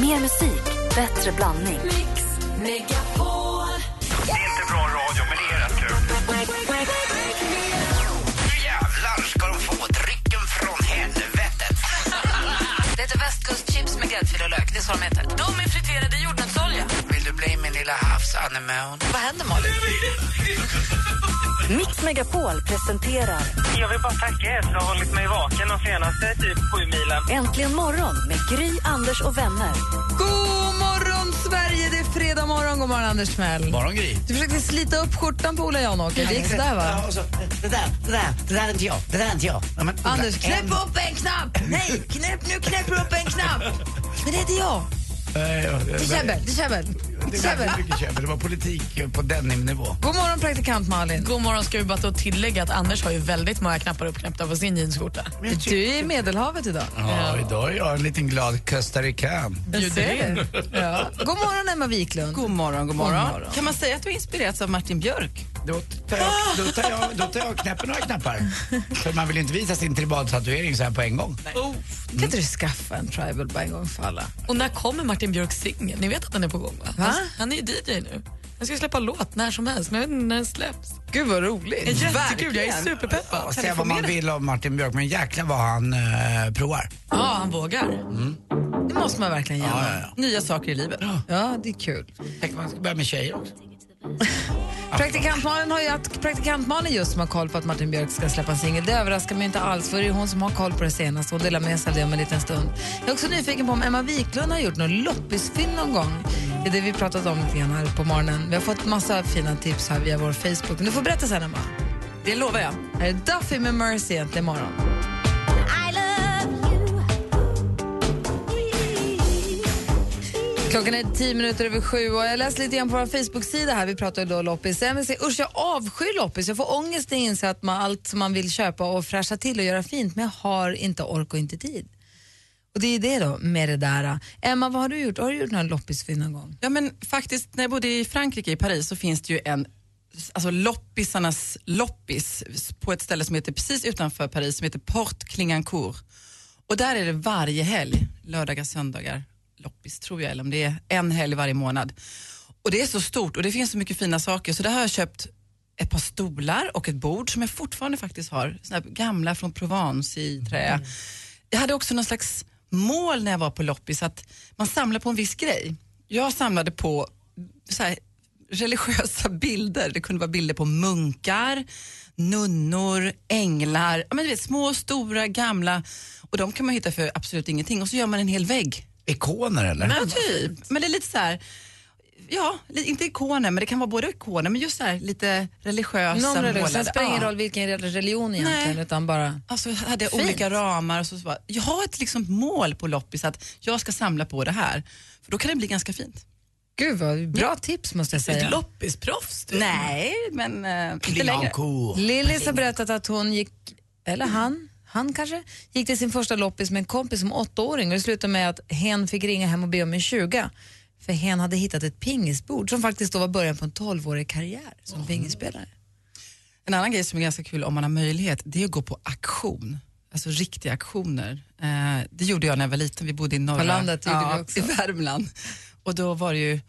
Mer musik, bättre blandning. Mix Megapol. Det är så de heter. De är friterade i jordnötsolja. Vill du bli min lilla havsanemon? Vad händer, Malin? Mix Megapol presenterar Jag vill bara tacka er för att ha hållit mig vaken de senaste typ sju milen. Äntligen morgon med Gry, Anders och vänner. God morgon, Sverige! Det är fredag morgon. God morgon, Anders Timell. Morgon, Gry. Du försökte slita upp skjortan på Ola Janåker. Det gick sådär, va? Ja, och så, det där, det där, det där är inte jag, det där är inte jag. Ja, men, Anders, knäpp en- upp en knapp! Nej, knäpp, nu knäpper du upp en knapp! Men det är inte jag. Nej, ja, Det är käbbel, det är käbbel. Det är Käbbel. väldigt mycket käbbel. Det var politik på denim-nivå. God morgon, praktikant Malin. God morgon ska vi bara och tillägga att Anders har ju väldigt många knappar uppknäppta på sin jeansskjorta. Du är i Medelhavet idag. Ja, idag är jag en liten glad Costa Rican. Jag ser det. Ja. God morgon, Emma Wiklund. God morgon, god morgon. Kan man säga att du inspirerats av Martin Björk? Då tar jag, då tar jag, då tar jag och knäpper några knappar. För man vill ju inte visa sin tribal-tatuering så här på en gång. Kan inte du skaffa en tribal bara en gång för alla? Och när kommer Martin Björks singel? Ni vet att den är på gång, va? Va? Han, är ju DJ nu. Han ska släppa låt när som helst, men jag vet inte när den släpps. Gud vad roligt. jättekul, jag är superpeppad. Ja, säga vad man det? vill om Martin Björk, men jäklar vad han eh, provar. Ja, han vågar. Det måste man verkligen göra. Ja, ja, ja. Nya saker i livet. Ja, det är kul. Tänk man ska börja med tjejer också. Praktikant-Malin har ju att praktikant-Malin just som har koll på att Martin Björk ska släppa en singel. Det överraskar mig inte alls för det är hon som har koll på det senaste och delar med sig av det om en liten stund. Jag är också nyfiken på om Emma Wiklund har gjort någon loppisfynd någon gång. Det är det vi pratat om lite grann här på morgonen. Vi har fått massa fina tips här via vår Facebook. Men du får berätta sen Emma. Det lovar jag. Här är Duffy med Mercy äntligen morgon. Klockan är tio minuter över sju och jag läste lite grann på vår Facebook-sida här. Vi pratar ju då loppis. Jag, usch, jag avskyr loppis. Jag får ångest när jag inser att man, allt som man vill köpa och fräscha till och göra fint, men jag har inte ork och inte tid. Och det är det då med det där. Emma, vad har du gjort? Har du gjort några loppisfynd någon gång? Ja, men faktiskt, när jag bodde i Frankrike, i Paris, så finns det ju en alltså loppisarnas loppis på ett ställe som heter precis utanför Paris som heter Port Clingancourt. Och där är det varje helg, lördagar, söndagar, loppis tror jag, eller om det är en helg varje månad. Och det är så stort och det finns så mycket fina saker så där har jag köpt ett par stolar och ett bord som jag fortfarande faktiskt har, såna här gamla från Provence i trä. Jag hade också någon slags mål när jag var på loppis att man samlar på en viss grej. Jag samlade på så här, religiösa bilder. Det kunde vara bilder på munkar, nunnor, änglar, ja, men du vet, små, stora, gamla. Och de kan man hitta för absolut ingenting. Och så gör man en hel vägg. Ikoner eller? Ja, typ. Men det är lite så här, ja, inte ikoner, men det kan vara både ikoner, men just så här, lite religiösa Någon religion. Sen målade. spelar det ingen Ja. roll vilken religion egentligen, Nej. utan bara... Alltså hade jag Fint. olika ramar och så, så bara, jag har ett liksom mål på loppis att jag ska samla på det här. För då kan det bli ganska fint. Gud vad bra tips måste jag säga. Ett loppisproffs du. Nej, men eh, inte längre. Lillis har berättat att hon gick, eller han, han kanske, gick till sin första loppis med en kompis som åttaåring och det slutade med att hen fick ringa hem och be om en 20. För hen hade hittat ett pingisbord som faktiskt då var början på en 12-årig karriär som pingisspelare. En annan grej som är ganska kul om man har möjlighet, det är att gå på auktion. Alltså riktiga auktioner. Eh, det gjorde jag när jag var liten, vi bodde i norra, På landet också. i Värmland. Och då var det ju,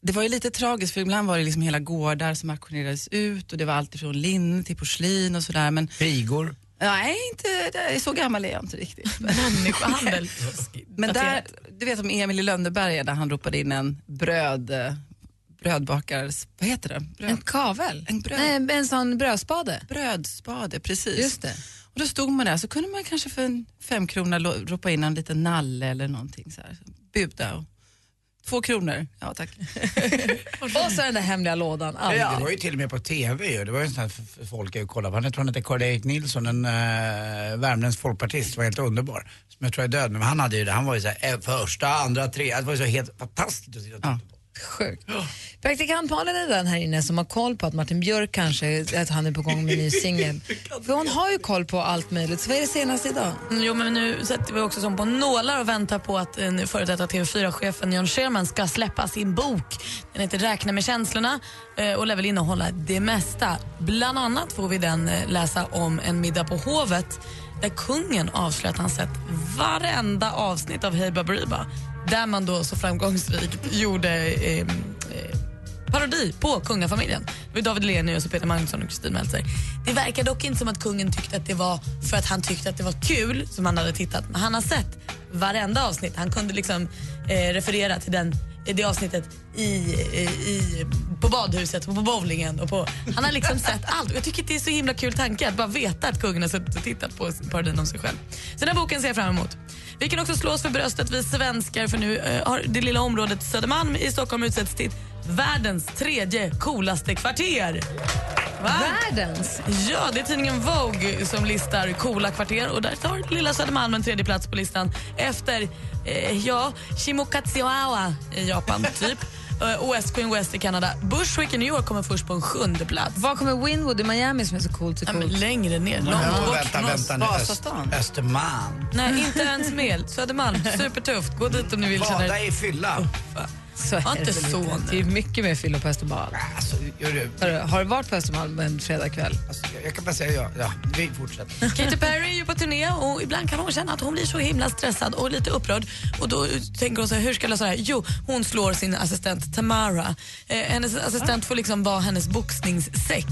det var ju lite tragiskt för ibland var det liksom hela gårdar som auktionerades ut och det var allt ifrån linne till porslin och sådär. Men Pigor. Nej, inte, det så gammal är jag inte riktigt. Människohandel. Men där, du vet om Emil i Lönneberga där han ropade in en bröd, eh, brödbakares, vad heter det? Bröd, En kavel? En bröd- Nej, en sån brödspade. brödspade, precis. Just det. Och då stod man där så kunde man kanske för en fem kronor lo- ropa in en liten nalle eller någonting så här. Buda och två kronor, ja tack. Och så den där hemliga lådan. Aldrig. Det var ju till och med på TV ju. Det var ju sånt här folk jag kollade på. Han jag tror han hette Karl-Erik Nilsson, en uh, värmländsk folkpartist, var helt underbar. Som jag tror är död, men han hade ju det. Han var ju så här, eh, första, andra, tredje. Det var ju så helt fantastiskt att sitta och titta på. Sjukt. Praktikant Malin är den här inne som har koll på att Martin Björk kanske att han är på gång med en ny singel. För hon har ju koll på allt möjligt. Så vad är det senaste idag? Mm, Jo, men nu sätter vi också som på nålar och väntar på att en före detta TV4-chefen John Sherman ska släppa sin bok. Den heter Räkna med känslorna eh, och lär väl innehålla det mesta. Bland annat får vi den eh, läsa om en middag på Hovet där kungen avslöjar att han sett varenda avsnitt av Hey Baberiba där man då så framgångsrikt gjorde ehm, eh, parodi på kungafamiljen. Det David Lenius, och Peter Magnusson och Kristin Meltzer. Det verkar dock inte som att kungen tyckte att det var för att han tyckte att det var kul som han hade tittat. Men han har sett varenda avsnitt. Han kunde liksom eh, referera till den, eh, det avsnittet i, i, i, på badhuset och på bowlingen. Och på, han har liksom sett allt. Och jag tycker att det är så himla kul tanke att bara veta att kungen har suttit och tittat på parodin om sig själv. Så den här boken ser jag fram emot. Vi kan också slå oss för bröstet, vi svenskar, för nu eh, har det lilla området Södermalm i Stockholm utsetts till världens tredje coolaste kvarter. Va? Världens? Ja, det är tidningen Vogue som listar coola kvarter och där tar lilla Södermalm en tredje plats på listan efter, eh, ja, Shimokatsuawa i Japan, typ. Eh, och West Queen West i Kanada. Bushwick i New York kommer först på en sjunde plats. Var kommer Winwood i Miami som är så coolt? Så Ja, men coolt? längre ner, långt Ja, bort vänta, vänta nu. Vasastan. Östermalm. Nej, inte ens med. Södermalm, supertufft. Gå dit om ni vill Bada i fylla. Så Var är inte så nu. Det är mycket mer fylla på Östermalm. Alltså, gör du, Hörru, Har du varit på Östermalm en fredagkväll? alltså, jag- jag kan bara säga ja. ja vi fortsätter. Katy Perry är ju på turné och ibland kan hon känna att hon blir så himla stressad och lite upprörd. Och då tänker hon så här, hur ska jag lösa det här? Jo, hon slår sin assistent Tamara. Eh, hennes assistent får liksom vara hennes boxningssäck.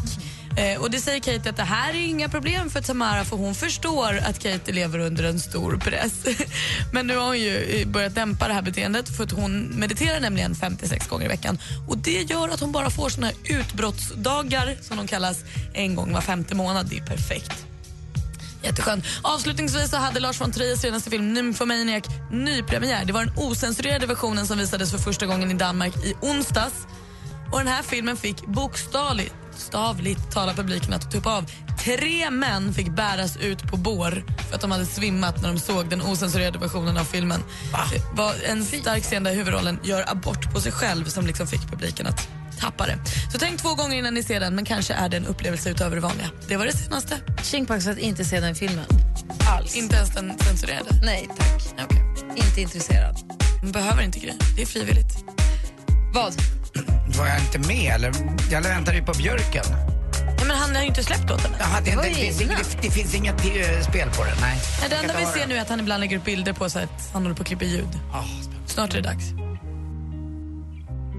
Eh, och det säger Kate att det här är inga problem för Tamara för hon förstår att Kate lever under en stor press. Men nu har hon ju eh, börjat dämpa det här beteendet för att hon mediterar nämligen 56 gånger i veckan. Och det gör att hon bara får såna här utbrottsdagar som de kallas en gång var femte månad. Det är perfekt. Jätteskönt. Avslutningsvis så hade Lars von Triers senaste film Nymphomaniac nypremiär. Det var den osensurerade versionen som visades för första gången i Danmark i onsdags. Och den här filmen fick bokstavligt stavligt tala publiken att tuppa av. Tre män fick bäras ut på bår för att de hade svimmat när de såg den osensurerade versionen av filmen. Det var en stark scen där huvudrollen gör abort på sig själv som liksom fick publiken att tappa det. Så tänk två gånger innan ni ser den, men kanske är det en upplevelse utöver det vanliga. Det var det senaste. Tjingpax för att inte se den filmen. Alls. Inte ens den censurerade. Nej tack. Okej. Inte intresserad. Man behöver inte grejer. Det är frivilligt. Vad? Var jag inte med eller? Jag väntade ju på Björken. Ja, men han har ju inte släppt låten än. Jaha, det, Det det, det, finns inget eh, spel på den, nej. Nej, det enda vi ser nu är att han ibland lägger upp bilder på så att han håller på att klippa ljud. Ah, Snart är det dags.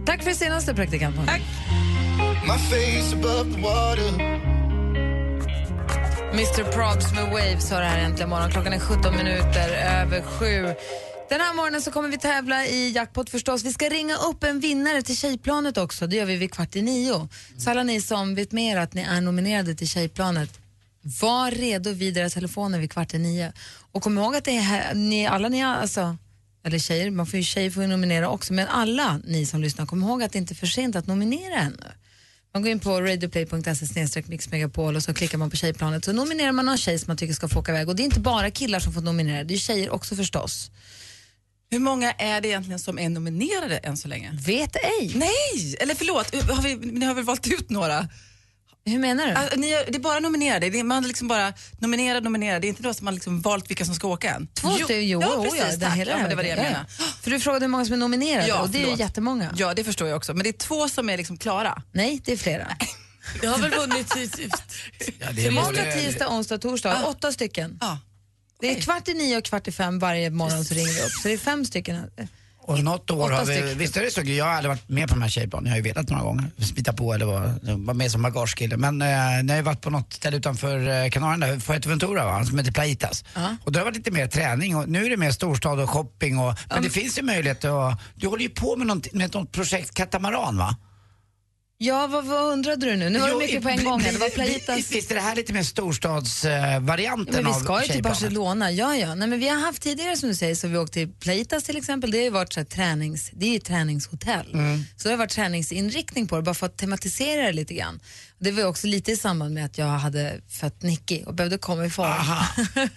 Tack för det senaste praktikant. Tack. My face above the water. Mr Probs med Waves har det här äntligen morgon. Klockan är 17 minuter över sju. Den här morgonen så kommer vi tävla i jackpot förstås. Vi ska ringa upp en vinnare till Tjejplanet också. Det gör vi vid kvart i nio. Så alla ni som vet mer att ni är nominerade till Tjejplanet, var redo vid deras telefoner vid kvart i nio. Och kom ihåg att det är här, ni, alla ni, alltså, eller tjejer, man får ju tjejer får ju nominera också, men alla ni som lyssnar, kom ihåg att det inte är för sent att nominera ännu. Man går in på radioplay.se mixmegapol och så klickar man på tjejplanet så nominerar man någon tjej som man tycker ska få åka iväg. Och det är inte bara killar som får nominera, det är tjejer också förstås. Hur många är det egentligen som är nominerade än så länge? Vet ej. Nej, eller förlåt, har vi, ni har väl valt ut några? Hur menar du? Ah, ni, är- det är bara nominerade, man har liksom bara nominerad, nominerad. Det är inte då som man liksom valt vilka som ska åka än. Två stycken? Jo, ja, jo, precis, ja, det, tack. hela ja, det var det jag ja, menade. ja. För du frågade hur många som är nominerade Ja, och det är ju jättemånga. Ja, det förstår jag också. Men det är två som är liksom klara. Nej, det är flera. Det har väl vunnit... i- ja, det är Måndag, tisdag, onsdag, torsdag. Åtta stycken. Ja. Det är kvart i nio och kvart i fem varje morgon så ringer vi upp. Så det är fem stycken. Och något år har vi, visst är det så, jag har aldrig varit med på de här tjejplanen, jag har ju velat några gånger, smita på eller vara var med som bagagekille. Men eh, när jag har varit på något ställe utanför eh, Kanarien, Fuerteventura va, som heter Plaitas. Och då har det varit lite mer träning och nu är det mer storstad och shopping och, men det finns ju möjlighet att, du håller ju på med något, med något projekt katamaran va? Ja, vad, vad undrade du nu? Nu var det mycket på en gång. här. Det var Plaitas. Visst är det här lite mer storstadsvarianten Men vi av ska ju till? Barcelona, ja ja. Nej, men vi har haft tidigare som du säger, så vi åkt till Plaitas till exempel. Det har ju varit så här, tränings, det är ju träningshotell. Mm. Så det har varit träningsinriktning på det, bara för att tematisera det lite grann. Det var också lite i samband med att jag hade fött Nicky och behövde komma i form.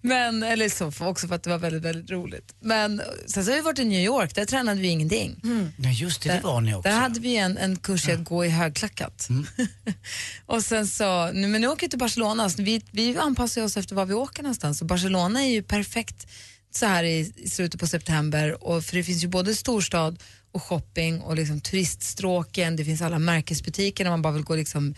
Men, eller så, för- också för att det var väldigt, väldigt roligt. Men sen så har vi varit i New York, där tränade vi ingenting. Nej just det, det var ni också. Där hade vi en, en kurs i att gå i högklackat. och sen så, nu, men nu åker vi till Barcelona, så vi, vi anpassar oss efter var vi åker någonstans. Och Barcelona är ju perfekt så här i, i slutet på september, och, för det finns ju både storstad och shopping och liksom turiststråken, det finns alla märkesbutiker när man bara vill gå liksom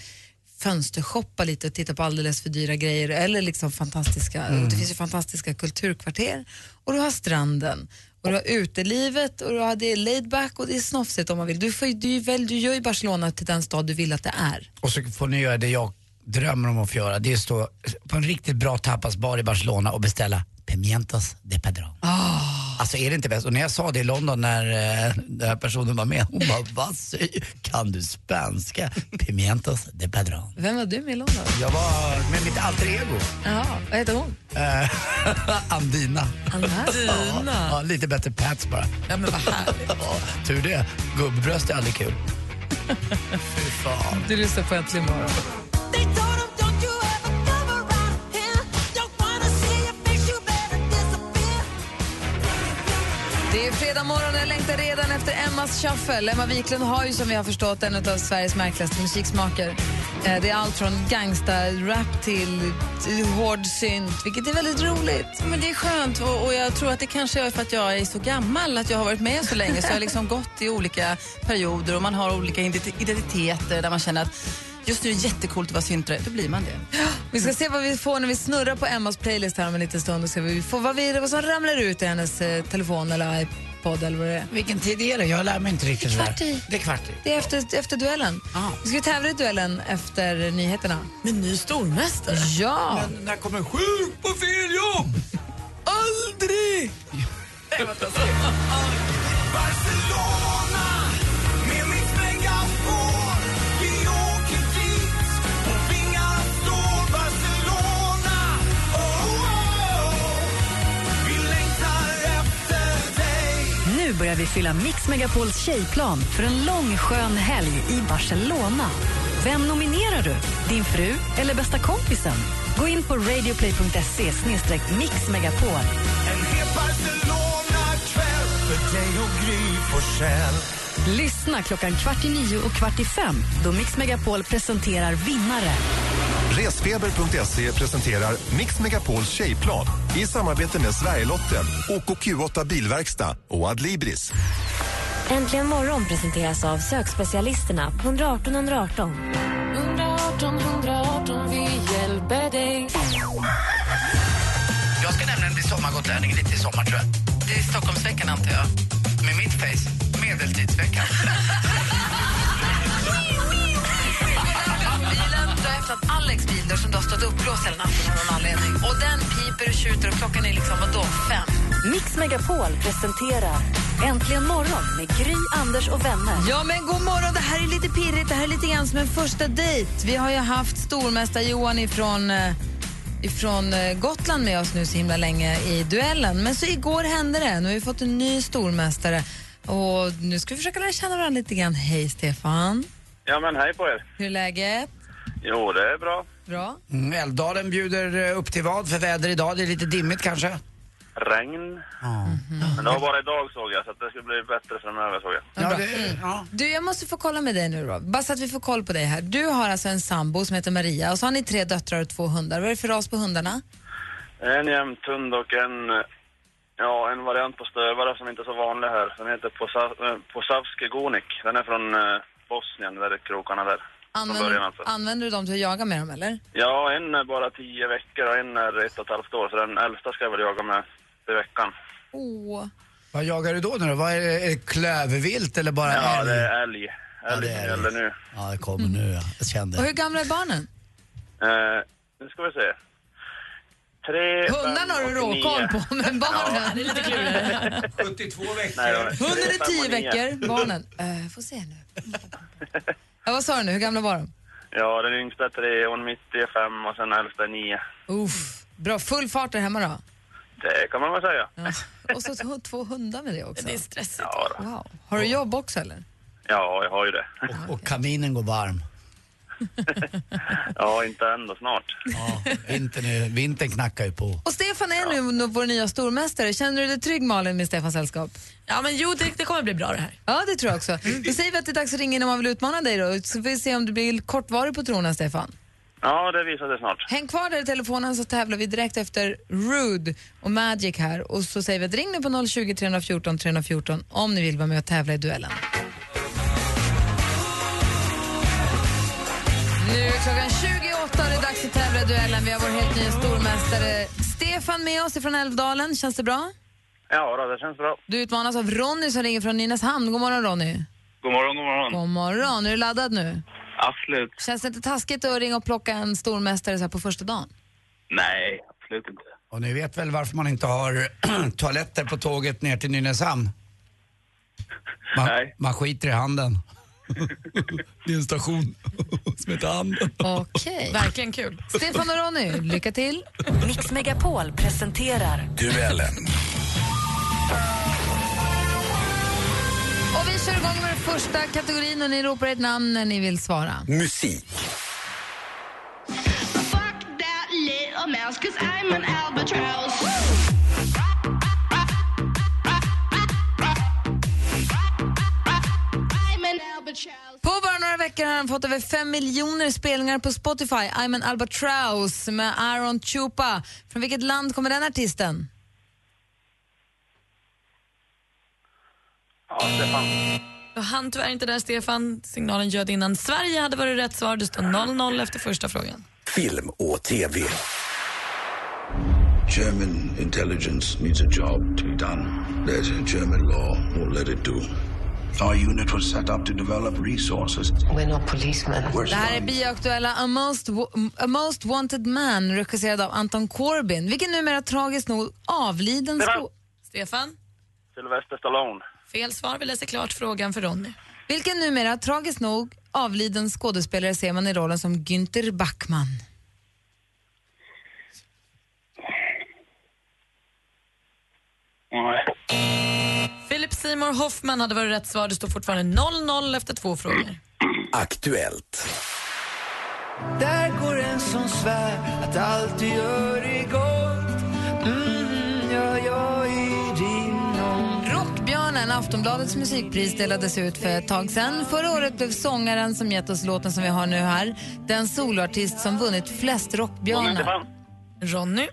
fönstershoppa lite och titta på alldeles för dyra grejer eller liksom fantastiska, Mm. det finns ju fantastiska kulturkvarter och du har stranden och du har utelivet och du har, det är laid back och det är snofsigt om man vill. Du, får, du, väl, du gör ju Barcelona till den stad du vill att det är. Och så får ni göra det jag drömmer om att få göra. Det är att stå på en riktigt bra tapasbar i Barcelona och beställa pimientos de padron. Alltså är det inte bäst? Och när jag sa det i London när eh, den här personen var med, hon bara, vad säger Kan du spanska? Pimientos de padron. Vem var du med i London? Jag var med mitt alter ego, Ja, vad heter hon? eh, Andina. Dina. Ja, lite bättre pats bara. Ja, men vad härligt. Ja, tur det. Gubbbröst är aldrig kul. Fy fan. Du lyssnar på Äntligen morgon. Det är fredag morgon och jag längtar redan efter Emmas shuffle. Emma Wiklund har ju som vi har förstått en av Sveriges märkligaste musiksmaker. Eh, det är allt från gangsta-rap till hård synt, vilket är väldigt roligt. Men det är skönt och, och jag tror att det kanske är för att jag är så gammal, att jag har varit med så länge så jag har liksom gått i olika perioder och man har olika identiteter där man känner att just nu är det jättekult att vara syntare, då blir man det. Vi ska se vad vi får när vi snurrar på Emmas playlist här om en liten stund och se vad vi får vad, vi, vad som ramlar ut i hennes eh, telefon eller iPod eller vad det är. Vilken tid är det? Jag lär mig inte riktigt. Kvart det där. i. Det är kvart i. Det är efter, efter duellen. Ah. Vi ska tävla i duellen efter nyheterna. Men ny stormästare. Ja! Men när kommer sjuk på fel jobb? Aldrig! Barcelona Nu börjar vi fylla Mix Megapols tjejplan för en lång skön helg i Barcelona. Vem nominerar du? Din fru eller bästa kompisen? Gå in på radioplay.se mixmegapol. En hel Barcelona-kväll för dig och Gry Forssell. Lyssna klockan kvart i nio och kvart i fem då Mix Megapol presenterar vinnare. Resfeber.se presenterar Mix Megapols tjejplan i samarbete med Sverigelotten, OKQ8 Bilverkstad och Adlibris. Äntligen morgon presenteras av sökspecialisterna på 118 118. 118 118, vi hjälper dig. Jag ska nämligen bli sommargotlänning lite i sommar tror jag. Det är Stockholmsveckan antar jag. Med mitt face, medeltidsveckan. Öppnat Alex bildörr som du har stått uppblåst hela natten av någon anledning. Och den piper och tjuter och klockan är liksom, vadå, fem? Mix Megapol presenterar Äntligen morgon med Gry, Anders och vänner. Ja, men god morgon. Det här är lite pirrigt. Det här är lite grann som en första dejt. Vi har ju haft stormästare Johan ifrån, eh, ifrån eh, Gotland med oss nu så himla länge i duellen. Men så igår hände det. Nu har vi fått en ny stormästare. Och nu ska vi försöka lära känna varandra lite grann. Hej, Stefan. Ja, men hej på er. Hur är läget? Jo, det är bra. Bra. Mm, Älvdalen bjuder eh, upp till vad för väder idag? Det är lite dimmigt kanske? Regn. Men det var bara idag såg jag, så att det ska bli bättre framöver såg jag. Ja, det, ja. Du, jag måste få kolla med dig nu då. Bara så att vi får koll på dig här. Du har alltså en sambo som heter Maria och så har ni tre döttrar och två hundar. Vad är det för ras på hundarna? En jämthund och en, ja, en variant på stövare som inte är så vanlig här. Den heter Posa- eh, Posavski Gonik. Den är från eh, Bosnien, där är krokarna där. Från början Använder, alltså. använder du dem till att jaga med dem eller? Ja, en är bara tio veckor och en är ett och ett halvt år. Så den äldsta ska jag väl jaga med i veckan. Åh. Vad jagar du då? Nu då? Vad är, det, är det klövvilt eller bara Ja, älg? det är älg. Ja, Älg det är som gäller nu. Ja, det kommer nu ja. Jag kände Och det. hur gamla är barnen? Eh, nu ska vi se. Tre, Hundarna har fem du och nio. råkoll på, men barnen? 72 veckor. Nej, då. Hunden Tre, är fem tio och nio. veckor, barnen... Uh, får se nu. ja, vad sa du nu, hur gamla var de? Ja, den yngsta är tre, hon mitt är fem och sen äldsta är nio. Uff, bra, full fart där hemma då? Det kan man väl säga. Ja. Och så två- två hundar med det också. Det är stressigt. Ja, då. Wow. Har du jobb också eller? ja, jag har ju det. Och, och kaminen går varm. Ja, inte än då, snart. Ja, vintern, är, vintern knackar ju på. Och Stefan är nu vår nya stormästare. Känner du dig trygg Malin med Stefans sällskap? Ja, men jo, det, det kommer bli bra det här. Ja, det tror jag också. Då säger vi att det är dags att ringa in om man vill utmana dig då. Så får vi se om du blir kortvarig på tronen, Stefan. Ja, det visar sig snart. Häng kvar där i telefonen så tävlar vi direkt efter Rude och Magic här. Och så säger vi att ring nu på 020 314 314 om ni vill vara med och tävla i duellen. Klockan 28 är det dags att tävla i duellen. Vi har vår helt nya stormästare Stefan med oss från Älvdalen. Känns det bra? Ja, då, det känns bra. Du utmanas av Ronny som ringer från Nynäshamn. God morgon Ronny. God morgon, god morgon. God morgon. Är du laddad nu? Absolut. Känns det inte taskigt att ringa och plocka en stormästare så här på första dagen? Nej, absolut inte. Och ni vet väl varför man inte har toaletter på tåget ner till Nynäshamn? Man, Nej. man skiter i handen. Det är en station som heter Handen. Okej. Verkligen kul. Stefan och Ronny, lycka till. Mix Megapol presenterar Duellen. Och vi kör igång med den första kategorin och ni ropar ett namn när ni vill svara. Musik. Fuck that little mouse, cause I'm an albatross. På bara några veckor har han fått över fem miljoner spelningar på Spotify. I'm an Albatross med Aaron Chupa. Från vilket land kommer den artisten? Ja, Stefan. Och han tyvärr inte där, Stefan. Signalen ljöd innan. Sverige hade varit rätt svar. Det står 0-0 efter första frågan. Film och TV. German intelligence needs a job to be done. There's a German law won't let it do. Our unit was set up to develop resources. We're not policemen. We're Det här är bioaktuella A Most, A Most Wanted Man regisserad av Anton Corbin. Vilken numera tragiskt nog avliden Stefan. skå- Stefan, Sylvester Stallone. fel svar. Vi läser klart frågan för Ronny. Vilken numera tragiskt nog avliden skådespelare ser man i rollen som Günther Backman? Nej. Seymour Hoffman hade varit rätt svar. Det står fortfarande 0-0 efter två frågor. Aktuellt. Där går en som svär att allt du gör är gott mm, ja, jag är din om Rockbjörnen, Aftonbladets musikpris, delades ut för ett tag sedan. Förra året blev sångaren som gett oss låten som vi har nu här den soloartist som vunnit flest rockbjörnar. Ronny?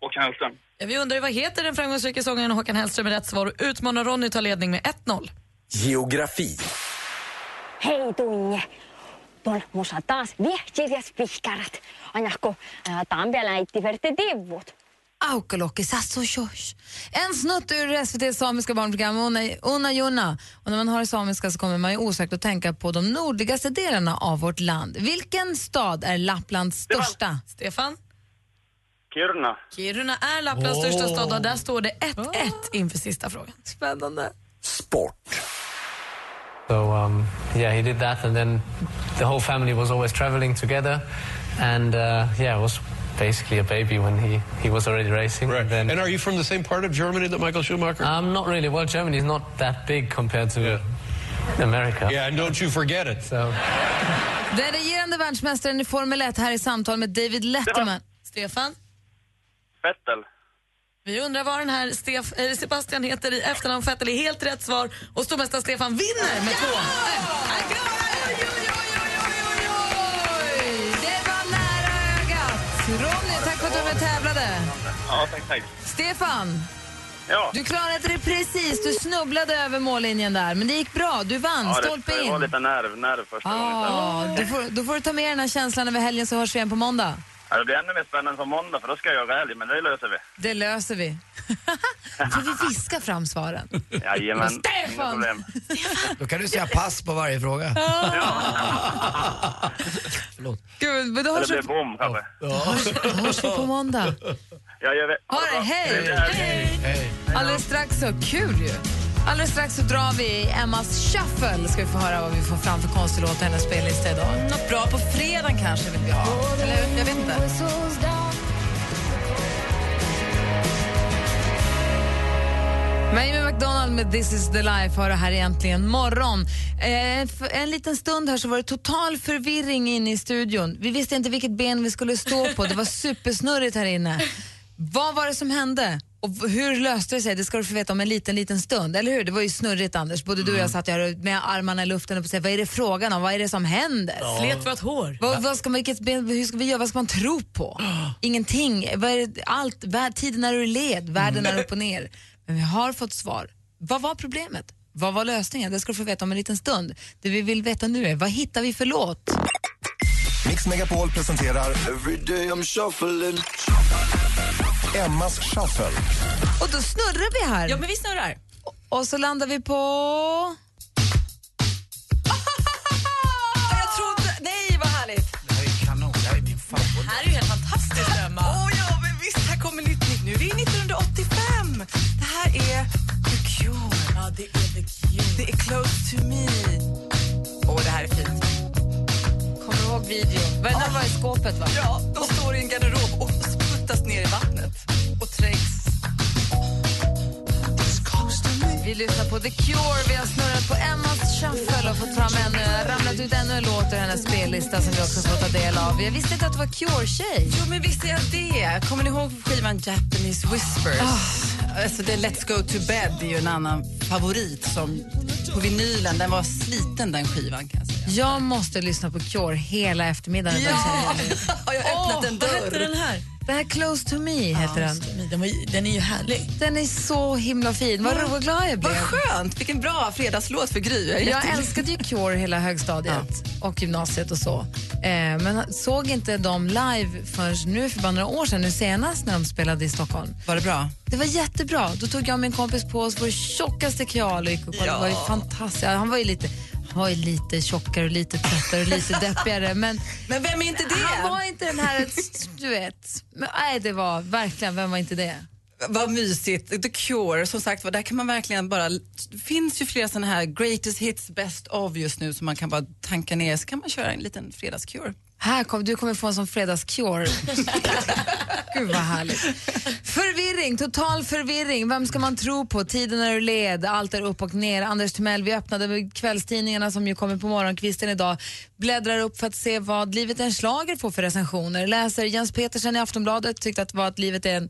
Håkan Hellström. Ja, vi undrar vad heter den framgångsrika sångaren Håkan Hellström med rätt svar och utmanar Ronny tar ledning med 1-0. Geografi. Hei Tunje, tuon musa taas viehkirjas vihkarat. Anjahko ää, tampialaitti verte divut. Aukalokki Sassoshosh. En snutt ur SVTs samiska barnprogram Una, Una Jonna. Och när man hör samiska så kommer man ju osökt att tänka på de nordligaste delarna av vårt land. Vilken stad är Lapplands största? Stefan? Kiruna. Kiruna är Lapplands största stad och där står det 1-1 inför sista frågan. Spännande. Sport. So um, yeah, he did that, and then the whole family was always traveling together, and uh, yeah, I was basically a baby when he, he was already racing. Right. Then, And are you from the same part of Germany that Michael Schumacher? um, not really. Well, Germany is not that big compared to America. yeah, and don't you forget it. So Den regerande världsmästaren i Formel 1 här i samtal med David Letterman. Stefan? Vettel. Vi undrar vad den här Stef eh, Sebastian heter i efternamn. Vettel är helt rätt svar och stormästare Stefan vinner med två. Oj, Det var nära ögat. Ronny, tack för att du var med och tävlade. Ja, tack, tack. Stefan, Ja. du klarade det precis. Du snubblade över mållinjen där, men det gick bra. Du vann, Ja, stolpe det, det var in. lite nerv, nerv första gången. Ah, du får, då får du ta med den här känslan över helgen så hörs vi igen på måndag. Ja, det blir ännu mer spännande på måndag för då ska jag jaga älg, men det löser vi. Det löser vi. får vi viska fram svaren? Jajamän, inga Stefan! problem. Då kan du säga pass på varje fråga. Förlåt. Gud, men då Eller hörs, blir vi, bom kanske. då hörs vi på måndag. Ja, jag vet. Ha det, hej! Hej. Alldeles strax så, kul ju. Alldeles strax så drar vi Emmas shuffle. Ska vi få höra vad vi får fram för konstig låt på hennes spellista idag. Något bra på fredagen kanske vill vi ha. Eller hur? Jag vet inte. Mamie McDonald med This is the life har det här egentligen morgon. Eh, en liten stund här så var det total förvirring inne i studion. Vi visste inte vilket ben vi skulle stå på. Det var supersnurrigt här inne. Vad var det som hände? Och hur löste det sig? Det ska du få veta om en liten, liten stund. Eller hur? Det var ju snurrigt Anders. Både du och jag satt här med armarna i luften och säga vad är det frågan om? Vad är det som händer? Slet vårt hår. Vad, vad ska man, vilket hur ska vi göra? Vad ska man tro på? Ingenting. Vad är det, allt, vär, tiden är ur led, världen är upp och ner. Men vi har fått svar. Vad var problemet? Vad var lösningen? Det ska du få veta om en liten stund. Det vi vill veta nu är, vad hittar vi för låt? Mix Megapol presenterar Every day I'm shuffling. Emmas shuffle. Och då snurrar vi här. Ja, men vi snurrar. Och så landar vi på... Jag trodde... Nej, vad härligt. Det här är kanon, det här är min favorit. Det här är ju helt fantastiskt, Emma. Åh ja, men visst, här kommer nytt nytt. Nu är vi 1985. Det här är The Cure. Ja, det är The Cure. Det är Close to me. Åh, det här är fint. Kommer du ihåg videon? Vad Den var i skåpet, va? Ja, de står i en garderob och sputtas ner i vattnet Vi lyssnar på The Cure. Vi har snurrat på Emmas shuffle och fått fram ännu, ramlat ut ännu en låt ur hennes spellista som vi också får ta del av. Jag visste inte att det var Cure-tjej. Jo, men visst är jag det. Kommer ni ihåg skivan Japanese Whispers? Ah. Alltså, det Let's go to bed är ju en annan favorit som på vinylen. Den var sliten den skivan kan jag säga. Jag måste lyssna på Cure hela eftermiddagen. Ja! Har jag öppnat en Vad dörr? hette den här? Det här Close to me heter den. Den, var, den är ju härlig. Den är så himla fin. Vad roligt glad jag blev. Vad skönt! Vilken bra fredagslåt för Gry. Jag, Jag älskade ju Cure hela högstadiet och gymnasiet och så. Eh, men såg inte dem live förrän nu för bara några år sedan, nu senast när de spelade i Stockholm. Var det bra? Det var jättebra. Då tog jag och min kompis på oss vår tjockaste kjal och gick och kollade. Ja. Det var ju fantastiskt. Han var ju lite, var ju lite tjockare och lite tröttare och lite deppigare. Men, Men vem är inte det? han var inte den här, du vet. Men, nej, det var verkligen, vem var inte det? Vad mysigt. The Cure, som sagt där kan man verkligen bara... Det finns ju flera såna här greatest hits, best of just nu som man kan bara tanka ner så kan man köra en liten fredagscure. Här kom, du kommer få en sån fredagscure. Gud vad härligt. Förvirring, total förvirring. Vem ska man tro på? Tiden är ur led, allt är upp och ner. Anders Timell, vi öppnade kvällstidningarna som ju kommer på morgonkvisten idag. Bläddrar upp för att se vad Livet är en schlager får för recensioner. Läser Jens Petersen i Aftonbladet, tyckte att, var att livet är en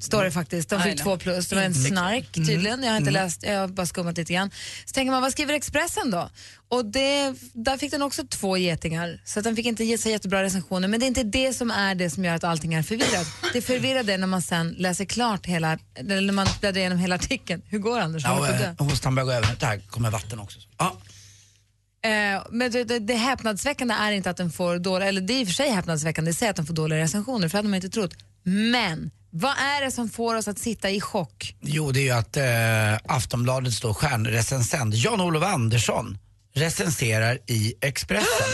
Står det faktiskt. De fick två plus. Det var en snark tydligen. Jag har inte läst, jag har bara skummat lite grann. Så tänker man, vad skriver Expressen då? Och det, där fick den också två getingar. Så att den fick inte ge sig jättebra recensioner. Men det är inte det som är det som gör att allting är förvirrat. Det förvirrade är när man sen läser klart hela, eller när man bläddrar igenom hela artikeln. Hur går det, Anders? Ja, eh, hostan börjar gå över. Där kommer vatten också. Ja. Eh, men det, det, det häpnadsväckande är inte att den får dåliga, eller det är i och för sig häpnadsväckande i sig att den får dåliga recensioner, för det hade man inte trott. Men vad är det som får oss att sitta i chock? Jo, det är ju att eh, Aftonbladets då stjärnrecensent Jan-Olof Andersson recenserar i Expressen.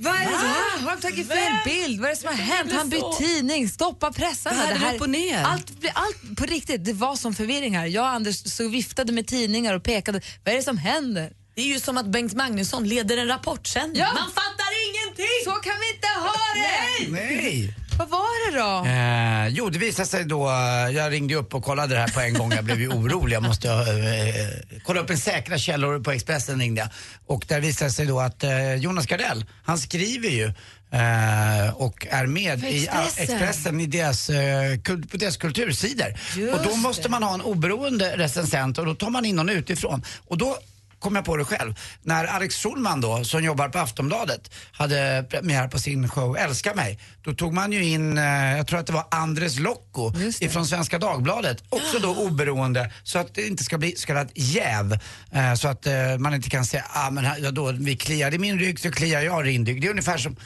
Vad är det här? Har de tagit fel bild? Vad är det som har hänt? Han bytt tidning, stoppa pressarna. Världen upp och ner. Allt, allt på riktigt, det var som förvirring här. Jag och Anders så viftade med tidningar och pekade. Vad är det som händer? Det är ju som att Bengt Magnusson leder en rapportsändning. Ja. Man fattar ingenting! Så kan vi inte ha det! Nej! Vad var det då? Eh, jo, det visade sig då, eh, jag ringde upp och kollade det här på en gång, jag blev ju orolig. Jag måste eh, kolla upp en säkra källor på Expressen ringde jag. Och där visade sig då att eh, Jonas Gardell, han skriver ju eh, och är med För i Expressen. Expressen i deras, eh, kul- på deras kultursidor. Just och då måste man ha en oberoende recensent och då tar man in någon utifrån. Och då kom jag på det själv. När Alex Schulman då, som jobbar på Aftonbladet, hade premiär på sin show Älska mig. Då tog man ju in, eh, jag tror att det var Andres det. ifrån Svenska Dagbladet. Också då oberoende, så att det inte ska bli så kallat jäv. Eh, så att eh, man inte kan säga, ah, men här, då, vi kliar i min rygg så kliar jag i din rygg. Det är ungefär som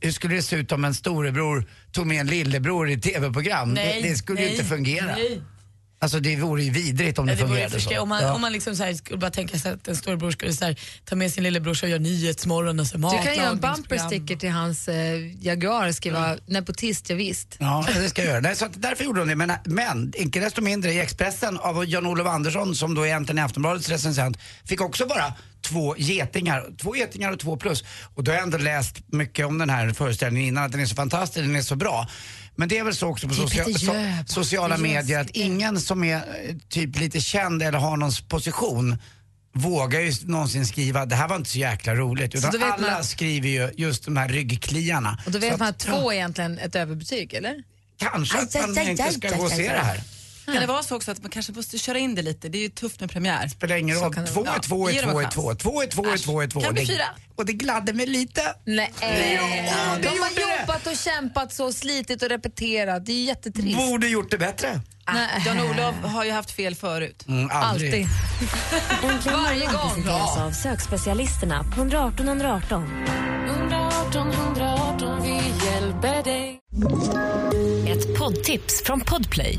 hur skulle det se ut om en storebror tog med en lillebror i ett TV-program? Det, det skulle ju nej, inte fungera. Nej. Alltså det vore ju vidrigt om det, Ja, det fungerade så. om man, Ja. om man liksom så här skulle bara tänka sig att en storebror skulle så här, ta med sin lillebror och göra Nyhetsmorgon och så Du kan göra en matlagningsprogram. bumpersticker till hans eh, Jaguar och skriva nepotist, ja, visst. Ja, det ska jag göra. Nej, så att därför gjorde hon det. Men, men inte desto mindre i Expressen av Jan-Olof Andersson som då är egentligen är Aftonbladets recensent fick också bara två getingar. Två getingar och två plus. Och då har jag ändå läst mycket om den här föreställningen innan, att den är så fantastisk, den är så bra. Men det är väl så också på Det är socia- Peter so- sociala medier att ingen som är eh, typ lite känd eller har någon position vågar ju någonsin skriva det här var inte så jäkla roligt. Så Utan alla man- skriver ju just de här ryggkliarna. Och då Så vet att- man att två är egentligen ett överbetyg, eller? Kanske att man inte ska gå och se det här. Kan det vara så också att man kanske måste köra in det lite? Det är ju tufft med premiär. spelar ingen roll. Två är två är två är chans. två. Två är två är två är två. Kan bli fyra. Och det gladde mig lite. Nej. det De har jobbat och kämpat så, slitit och repeterat. Det är ju jättetrist. Borde gjort det bättre. Ah, Jan-Olof har ju haft fel förut. Mm, aldrig. Alltid. Äntligen Varje gång. presenteras av sökspecialisterna på 118 118. 118 118, vi hjälper dig. Ett poddtips från Podplay.